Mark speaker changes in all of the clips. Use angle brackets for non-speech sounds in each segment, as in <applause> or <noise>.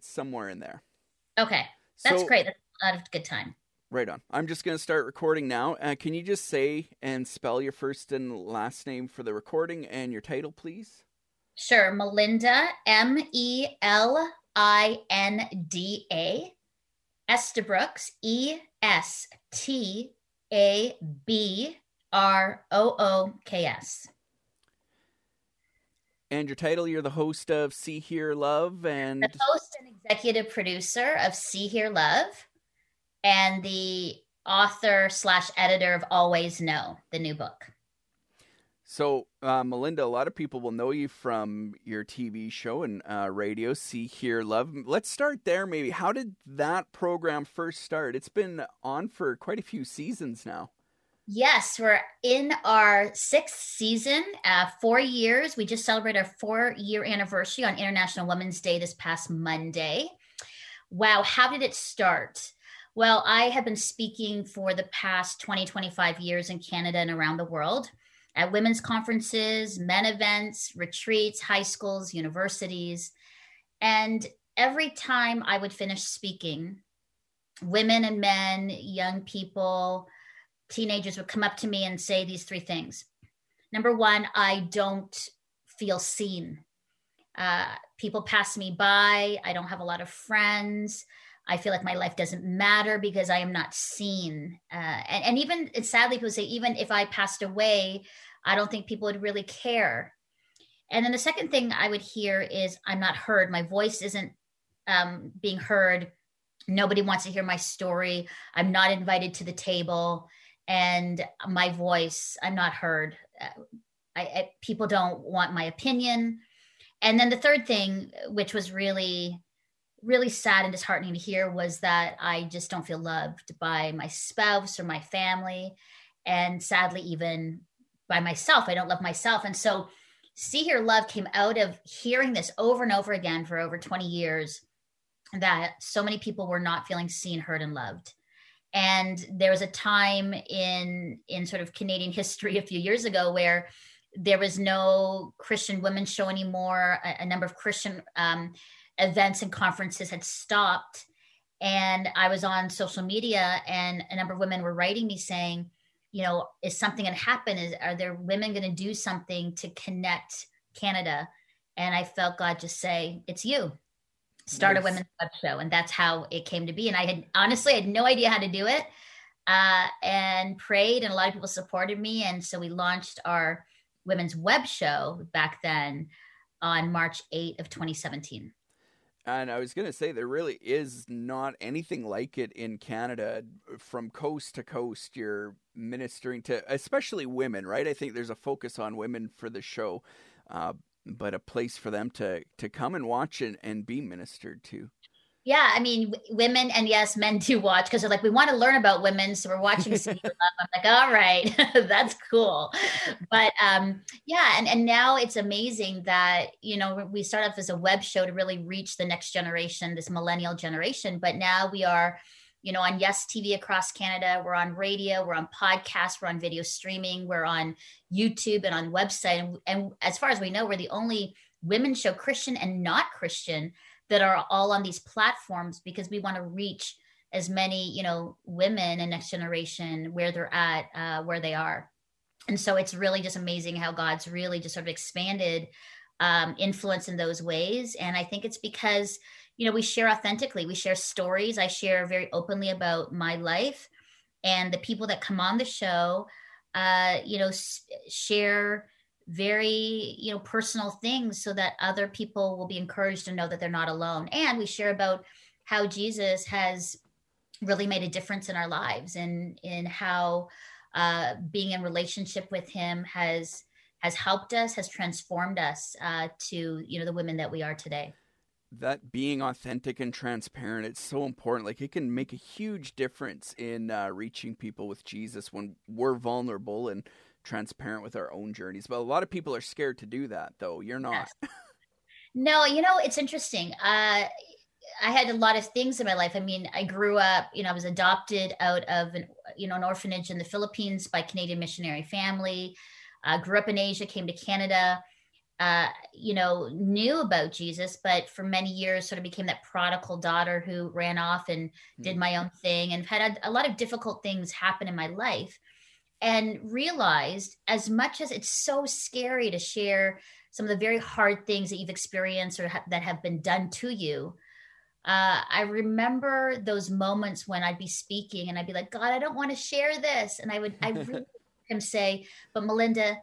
Speaker 1: somewhere in there.
Speaker 2: Okay, that's
Speaker 1: So-
Speaker 2: great. That's a lot of good time.
Speaker 1: Right on. I'm just going to start recording now. Uh, can you just say and spell your first and last name for the recording and your title, please?
Speaker 2: Sure, Melinda M E L I N D A Estabrooks E S T A B R O O K S.
Speaker 1: And your title, you're the host of See Hear Love and
Speaker 2: The host and executive producer of See Hear Love and the author slash editor of Always Know, the new book.
Speaker 1: So, uh, Melinda, a lot of people will know you from your TV show and uh, radio, See, Hear, Love. Let's start there, maybe. How did that program first start? It's been on for quite a few seasons now.
Speaker 2: Yes, we're in our sixth season, uh, four years. We just celebrated our four year anniversary on International Women's Day this past Monday. Wow, how did it start? Well, I have been speaking for the past 20, 25 years in Canada and around the world at women's conferences, men events, retreats, high schools, universities. And every time I would finish speaking, women and men, young people, teenagers would come up to me and say these three things. Number one, I don't feel seen. Uh, people pass me by. I don't have a lot of friends. I feel like my life doesn't matter because I am not seen. Uh, and, and even, and sadly, people say, even if I passed away, I don't think people would really care. And then the second thing I would hear is, I'm not heard. My voice isn't um, being heard. Nobody wants to hear my story. I'm not invited to the table and my voice i'm not heard. Uh, I, I, people don't want my opinion. And then the third thing which was really really sad and disheartening to hear was that i just don't feel loved by my spouse or my family and sadly even by myself. I don't love myself. And so see hear love came out of hearing this over and over again for over 20 years that so many people were not feeling seen heard and loved and there was a time in in sort of canadian <laughs> history a few years ago where there was no christian women's show anymore. A, a number of christian um, events and conferences had stopped. And i was on social media and a number of women were writing me saying you know is something going to happen? Is are there women going to do something to connect canada? And i felt god just say it's you start
Speaker 1: Nice.
Speaker 2: a women's web show and that's how it came to be and i had honestly I had no idea how to do it uh, and prayed and a lot of people supported me and so we launched our women's web show back then on march 8 of 2017
Speaker 1: And I was going to say, there really is not anything like it in Canada from coast to coast. You're ministering to, especially women, right? I think there's a focus on women for the show, uh, but a place for them to, to come and watch and, and be ministered to.
Speaker 2: yeah i mean w- women and yes men do watch because they're like we want to learn about women so we're watching Love. i'm like all right <laughs> that's cool but um yeah and, and now it's amazing that you know we start off as a web show to really reach the next generation this millennial generation but now we are you know on yes tv across canada. We're on radio we're on podcasts we're on video streaming we're on youtube and on website. And, and as far as we know we're the only women show christian and not christian that are all on these platforms because we want to reach as many you know women and next generation where they're at uh, where they are. And so it's really just amazing how god's really just sort of expanded um, influence in those ways. And i think it's because you know we share authentically. We share stories. I share very openly about my life and the people that come on the show uh, you know s- share very you know personal things so that other people will be encouraged to know that they're not alone. And we share about how jesus has really made a difference in our lives and in how uh, being in relationship with him has has helped us has transformed us uh, to you know the women that we are today
Speaker 1: that being authentic and transparent it's so important like it can make a huge difference in uh, reaching people with jesus when we're vulnerable and transparent with our own journeys but a lot of people are scared to do that though you're not <laughs>
Speaker 2: No, you know, it's interesting. Uh, I had a lot of things in my life. I mean, I grew up, you know, I was adopted out of an, you know, an orphanage in the Philippines by Canadian missionary family. Uh, grew up in Asia, came to Canada. Uh, you know, knew about Jesus, but for many years sort of became that prodigal daughter who ran off and mm-hmm. did my own thing and had a, a lot of difficult things happen in my life and realized as much as it's so scary to share some of the very hard things that you've experienced or ha- that have been done to you uh, I remember those moments when I'd be speaking and I'd be like, God, I don't want to share this. And I would, I <laughs> really him say, but Melinda,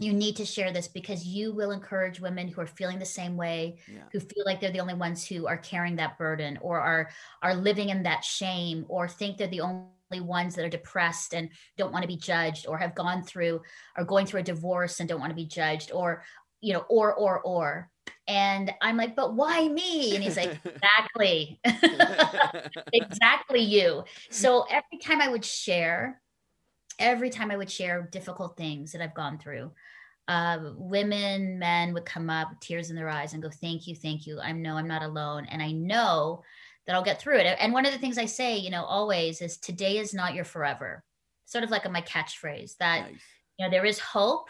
Speaker 2: you need to share this because you will encourage women who are feeling the same way, yeah. who feel like they're the only ones who are carrying that burden or are are living in that shame or think they're the only ones that are depressed and don't want to be judged or have gone through or going through a divorce and don't want to be judged or you know or or or and I'm like, but why me? And he's like, <laughs> exactly, <laughs> exactly you. So every time I would share, every time I would share difficult things that I've gone through, uh, women, men would come up, tears in their eyes, and go, "Thank you, thank you. I know I'm not alone, and I know that I'll get through it." And one of the things I say, you know, always is, "Today is not your forever." Sort of like a, my catchphrase that nice. you know there is hope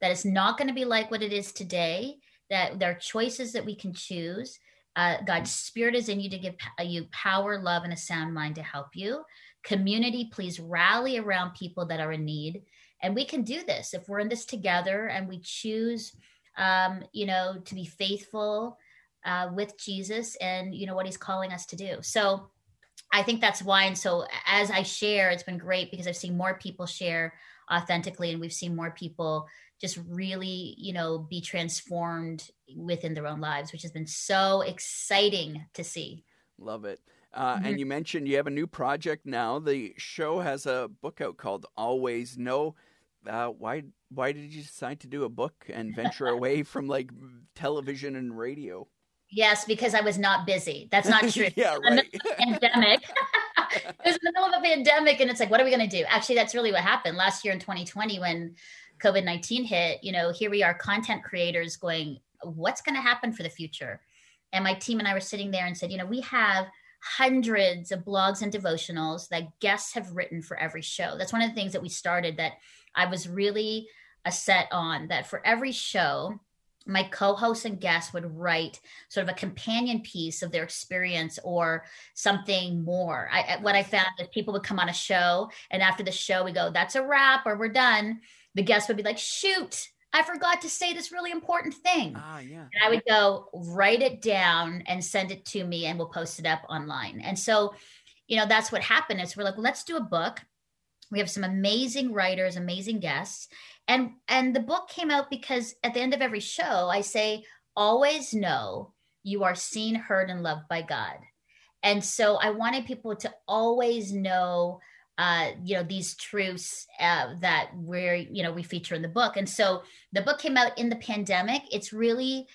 Speaker 2: that it's not going to be like what it is today that there are choices that we can choose. Uh, God's Spirit is in you to give you power, love, and a sound mind to help you. Community, please rally around people that are in need. And we can do this if we're in this together and we choose, um, you know, to be faithful uh, with Jesus and, you know, what he's calling us to do. So I think that's why. And so as I share, it's been great because I've seen more people share authentically and we've seen more people just really, you know, be transformed within their own lives, which has been so exciting to see.
Speaker 1: Love it. Uh, mm-hmm. And you mentioned you have a new project now. The show has a book out called Always Know. Uh, why why did you decide to do a book and venture away <laughs> from like television and radio?
Speaker 2: Yes, because I was not busy. That's not true. <laughs>
Speaker 1: yeah, right.
Speaker 2: pandemic. <laughs> it was in the middle of a pandemic, and it's like, what are we going to do? Actually, that's really what happened last year in 2020 when COVID 19 hit, you know, here we are, content creators going, what's going to happen for the future? And my team and I were sitting there and said, you know, we have hundreds of blogs and devotionals that guests have written for every show. That's one of the things that we started that I was really a set on that for every show, my co-hosts and guests would write sort of a companion piece of their experience or something more. I, what I found is people would come on a show and after the show we go, that's a wrap or we're done the guest would be like, shoot, I forgot to say this really important thing.
Speaker 1: Ah, yeah.
Speaker 2: And I would go write it down and send it to me and we'll post it up online. And so, you know, that's what happened is we're like, let's do a book. We have some amazing writers, amazing guests. And and the book came out because at the end of every show, I say, always know you are seen, heard, and loved by God. And so I wanted people to always know uh, you know these truths uh, that we're you know we feature in the book. And so the book came out in the pandemic. It's really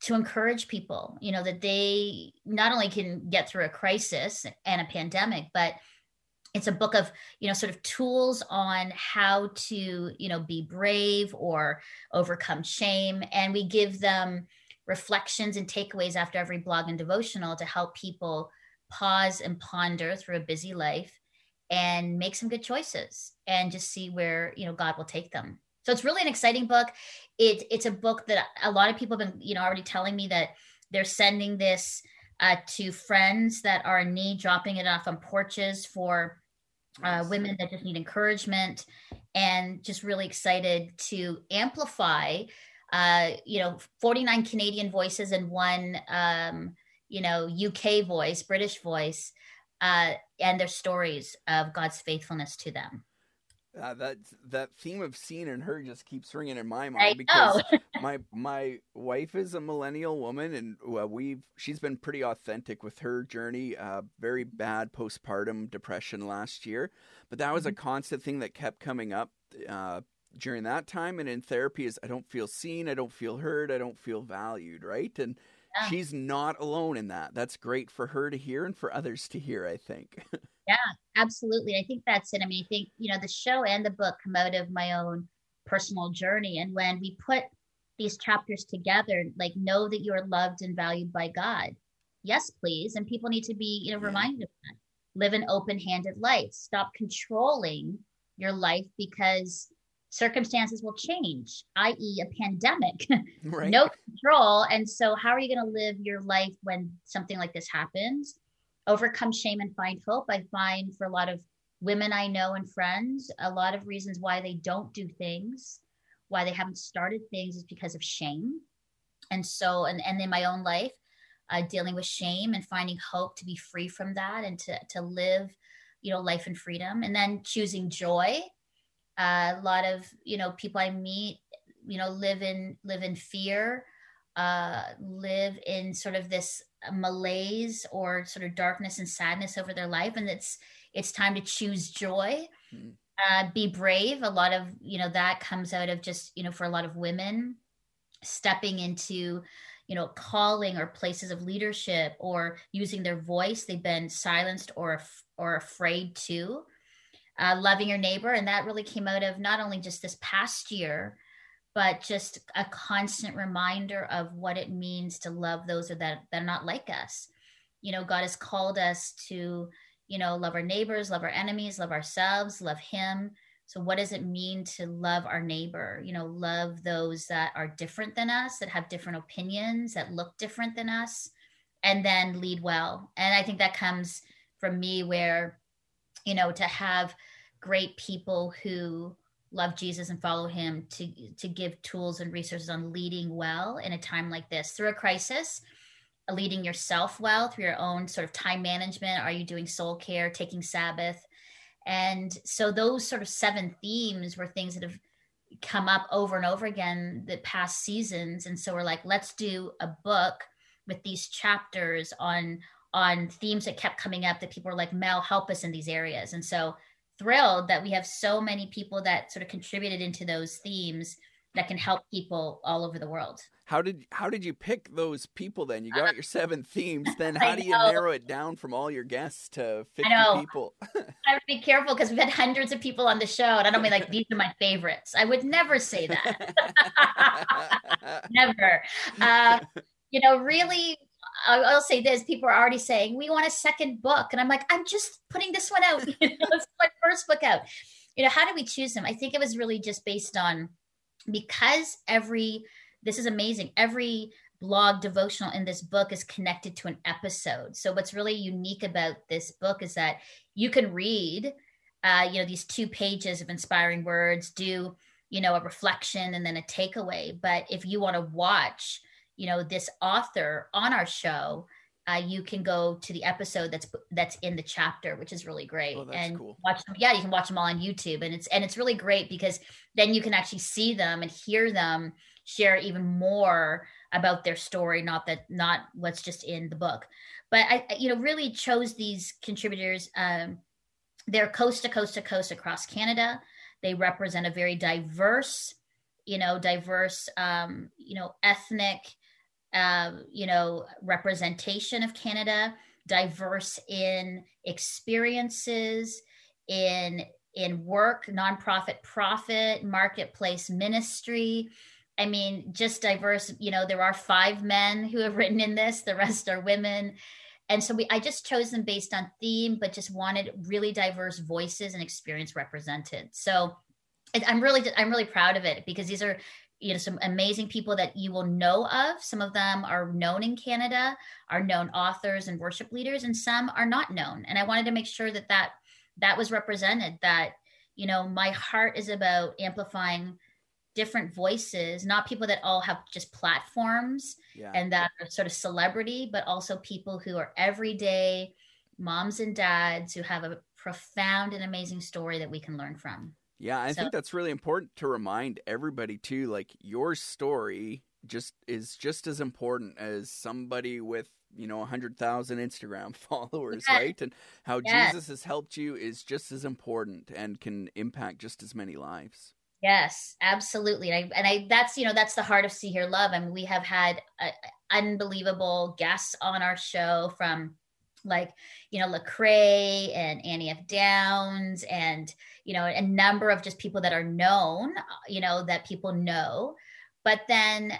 Speaker 2: to encourage people you know that they not only can get through a crisis and a pandemic but it's a book of you know sort of tools on how to you know be brave or overcome shame. And we give them reflections and takeaways after every blog and devotional to help people pause and ponder through a busy life and make some good choices and just see where you know god will take them. So it's really an exciting book. It, it's a book that a lot of people have been you know already telling me that they're sending this uh, to friends that are in need dropping it off on porches for uh, women that just need encouragement and just really excited to amplify uh, you know 49 canadian voices and one um, you know uk voice british voice uh, and their stories of God's faithfulness to them.
Speaker 1: Uh, that that theme of seen and heard just keeps ringing in my mind because <laughs> my my wife is a millennial woman and uh, we've she's been pretty authentic with her journey. Uh, very bad postpartum depression last year, but that was mm-hmm. a constant thing that kept coming up uh, during that time. And in therapy, is I don't feel seen, I don't feel heard, I don't feel valued, right? And yeah. she's not alone in that. That's great for her to hear and for others to hear, I think. <laughs>
Speaker 2: yeah, absolutely. I think that's it. I mean, I think, you know, the show and the book come out of my own personal journey. And when we put these chapters together, like know that you are loved and valued by God. Yes, please. And people need to be, you know, reminded of that. Live an open handed life. Stop controlling your life because circumstances will change, i.e., a pandemic, <laughs> right. no control. And so, how are you going to live your life when something like this happens? Overcome shame and find hope. I find for a lot of women I know and friends, a lot of reasons why they don't do things, why they haven't started things is because of shame. And so, and, and in my own life, uh, dealing with shame and finding hope to be free from that and to, to live, you know, life and freedom. And then choosing joy uh, a lot of you know people I meet, you know, live in live in fear, uh, live in sort of this malaise or sort of darkness and sadness over their life, and it's it's time to choose joy. Mm. Uh, be brave. A lot of you know that comes out of just you know for a lot of women stepping into you know calling or places of leadership or using their voice they've been silenced or or afraid to uh, loving your neighbor. And that really came out of not only just this past year, but just a constant reminder of what it means to love those that, that are not like us. You know, God has called us to, you know, love our neighbors, love our enemies, love ourselves, love Him. So, what does it mean to love our neighbor? You know, love those that are different than us, that have different opinions, that look different than us, and then lead well. And I think that comes from me where, you know, to have great people who love Jesus and follow him to to give tools and resources on leading well in a time like this. Through a crisis uh, leading yourself well through your own sort of time management. Are you doing soul care taking sabbath? And so those sort of seven themes were things that have come up over and over again the past seasons. And so we're like let's do a book with these chapters on on themes that kept coming up that people were like mel help us in these areas. And so thrilled that we have so many people that sort of contributed into those themes that can help people all over the world.
Speaker 1: How did how did you pick those people then? You got your seven themes. Then <laughs> how do you narrow it down from all your guests to fifty people? <laughs>
Speaker 2: I have to be careful because we've had hundreds of people on the show, and I don't mean like these are my favorites. I would never say that. <laughs> never. Uh, you know, really I'll say this: people are already saying we want a second book, and I'm like, I'm just putting this one out. <laughs> it's my first book out. You know, how do we choose them? I think it was really just based on because every this is amazing. Every blog devotional in this book is connected to an episode. So what's really unique about this book is that you can read, uh, you know, these two pages of inspiring words, do you know a reflection and then a takeaway. But if you want to watch you know this author on our show uh, you can go to the episode that's that's in the chapter, which is really great.
Speaker 1: Oh,
Speaker 2: and
Speaker 1: cool.
Speaker 2: watch them. Yeah, you can watch them all on YouTube, and it's and it's really great because then you can actually see them and hear them share even more about their story, not that not what's just in the book. But I, you know, really chose these contributors. Um, they're coast to coast to coast across Canada. They represent a very diverse, you know, diverse, um, you know, ethnic uh, you know, representation of Canada, diverse in experiences, in in work, nonprofit, profit, marketplace, ministry. I mean, just diverse. You know, there are five men who have written in this; the rest are women. And so we, I just chose them based on theme, but just wanted really diverse voices and experience represented. So I'm really, I'm really proud of it because these are you know some amazing people that you will know of. Some of them are known in canada are known authors and worship leaders and some are not known. And i wanted to make sure that that that was represented that you know my heart is about amplifying different voices not people that all have just platforms yeah. and that are sort of celebrity but also people who are everyday moms and dads who have a profound and amazing story that we can learn from
Speaker 1: yeah, I so. think that's really important to remind everybody too. Like your story just is just as important as somebody with you know 100,000 Instagram <laughs> followers, yes. right? And how yes. Jesus has helped you is just as important and can impact just as many lives.
Speaker 2: Yes, absolutely. And I, and I that's you know that's the heart of See Hear Love. I mean, we have had uh, unbelievable guests on our show from like you know Lecrae and Annie F. Downs and you know a number of just people that are known, uh, you know that people know. But then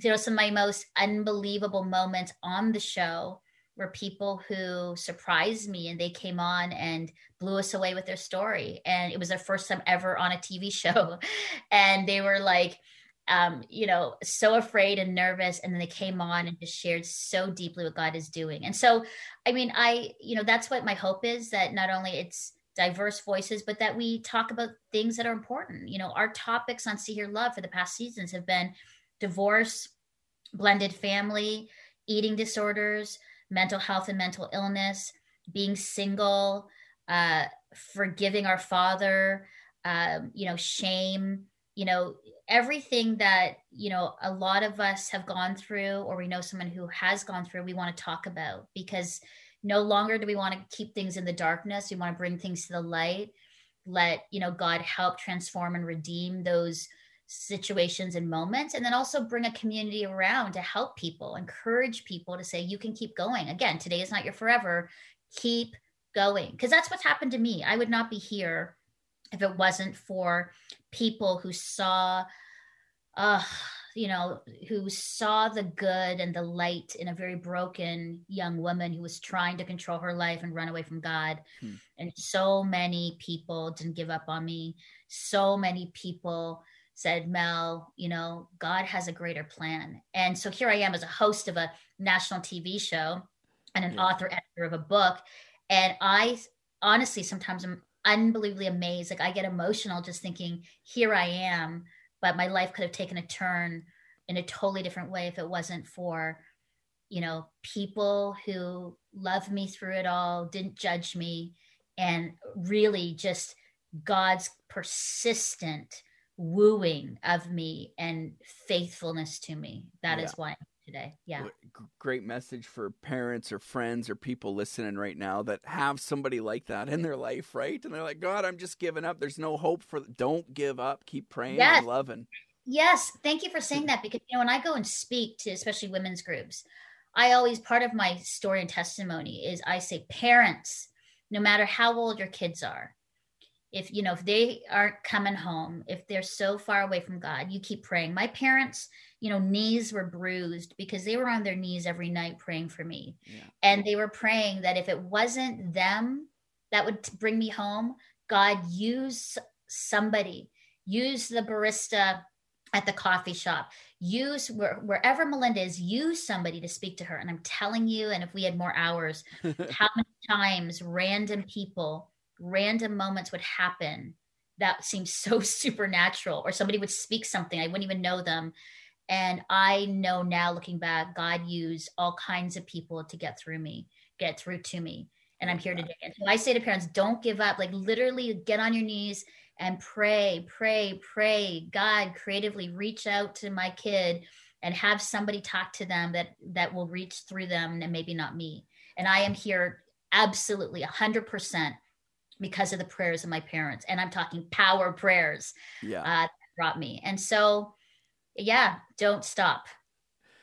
Speaker 2: you know some of my most unbelievable moments on the show were people who surprised me and they came on and blew us away with their story. And it was their first time ever on a TV <laughs> show. And they were like, um, you know, so afraid and nervous. And then they came on and just shared so deeply what God is doing. And so, I mean, I, you know, that's what my hope is that not only it's diverse voices, but that we talk about things that are important. You know, our topics on See Hear Love for the past seasons have been divorce, blended family, eating disorders, mental health and mental illness, being single, uh, forgiving our father, um, you know, shame, you know, everything that, you know, a lot of us have gone through, or we know someone who has gone through, we want to talk about because no longer do we want to keep things in the darkness. We want to bring things to the light. Let, you know, God help transform and redeem those situations and moments and then also bring a community around to help people encourage people to say you can keep going again today is not your forever keep going because that's what's happened to me i would not be here if it wasn't for people who saw uh you know who saw the good and the light in a very broken young woman who was trying to control her life and run away from god hmm. and so many people didn't give up on me so many people said, Mel, you know, God has a greater plan. And so here I am as a host of a national TV show and an yeah. author editor of a book. And I honestly sometimes am unbelievably amazed. Like I get emotional just thinking, here I am, but my life could have taken a turn in a totally different way if it wasn't for, you know, people who loved me through it all, didn't judge me, and really just God's persistent wooing of me and faithfulness to me. That yeah. is why I'm today. Yeah.
Speaker 1: Great message for parents or friends or people listening right now that have somebody like that in their life, right? And they're like, God, I'm just giving up. There's no hope for don't give up. Keep praying yes. and loving.
Speaker 2: Yes. Thank you for saying that because you know when I go and speak to especially women's groups, I always part of my story and testimony is I say parents, no matter how old your kids are, if you know if they aren't coming home if they're so far away from god you keep praying my parents you know knees were bruised because they were on their knees every night praying for me yeah. and they were praying that if it wasn't them that would bring me home god use somebody use the barista at the coffee shop use where, wherever melinda is use somebody to speak to her and i'm telling you and if we had more hours <laughs> how many times random people random moments would happen that seemed so <laughs> supernatural or somebody would speak something i wouldn't even know them and i know now looking back god used all kinds of people to get through me get through to me and i'm here today and so i say to parents don't give up like literally get on your knees and pray pray pray god creatively reach out to my kid and have somebody talk to them that that will reach through them and maybe not me and i am here absolutely 100% because of the prayers of my parents. And I'm talking power prayers
Speaker 1: yeah.
Speaker 2: Uh, brought me. And so, yeah, don't stop.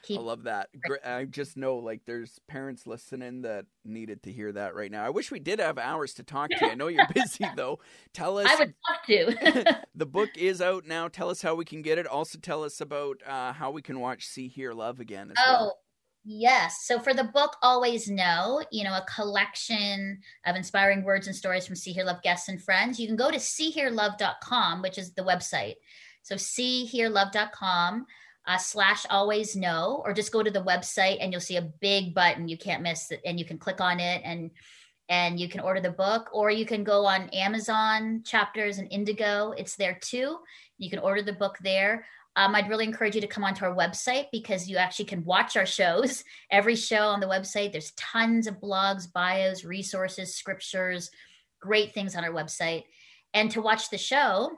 Speaker 1: Keep I love that. I just know like there's parents listening that needed to hear that right now. I wish we did have hours to talk to you. I know you're <laughs> busy though. Tell us.
Speaker 2: I would love to. <laughs> <laughs>
Speaker 1: the book is out now. Tell us how we can get it. Also, tell us about uh, how we can watch See Hear Love again.
Speaker 2: oh,
Speaker 1: well.
Speaker 2: Yes. So for the book, Always Know, you know, a collection of inspiring words and stories from See Hear Love guests and friends, you can go to seehearlove.com, which is the website. So seehearlove.com uh, slash always know, or just go to the website and you'll see a big button you can't miss it, and you can click on it and and you can order the book or you can go on Amazon chapters and Indigo. It's there too. You can order the book there um, I'd really encourage you to come onto our website because you actually can watch our shows. <laughs> Every show on the website, there's tons of blogs, bios, resources, scriptures, great things on our website. And to watch the show,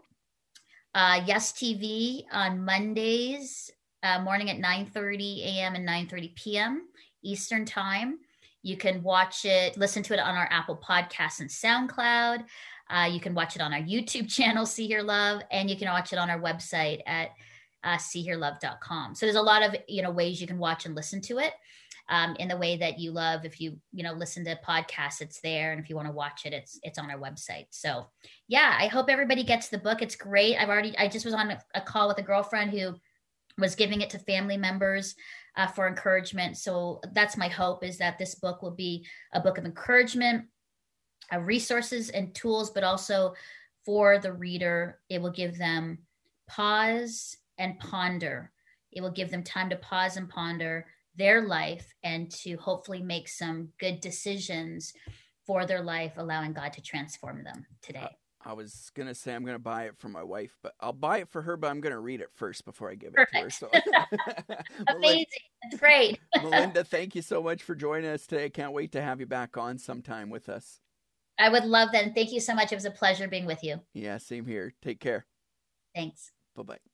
Speaker 2: uh, Yes TV on Mondays uh, morning at 9:30 a.m. and 9:30 p.m. Eastern Time. You can watch it, listen to it on our Apple Podcasts and SoundCloud. Uh, you can watch it on our YouTube <laughs> channel, See Hear Love, and you can watch it on our website at uh, seehearlove.com. So there's a lot of you know ways you can watch and listen to it um, in the way that you love. If you you know listen to podcasts, it's there, and if you want to watch it, it's it's on our website. So yeah, I hope everybody gets the book. It's great. I've already I just was on a, call with a girlfriend who was giving it to family members uh, for encouragement. So that's my hope is that this book will be a book of encouragement, uh, resources and tools, but also for the reader, it will give them pause and ponder. It will give them time to pause and ponder their life and to hopefully make some good decisions for their life, allowing God to transform them today.
Speaker 1: I was gonna say I'm gonna buy it for my wife, but I'll buy it for her. But I'm gonna read it first before I give it to her.
Speaker 2: So. <laughs> <laughs> Amazing, that's great. <laughs>
Speaker 1: Melinda, thank you so much for joining us today. I can't wait to have you back on sometime with us.
Speaker 2: I would love that, and thank you so much. It was a pleasure being with you.
Speaker 1: Yeah, same here. Take care.
Speaker 2: Thanks.
Speaker 1: Bye bye.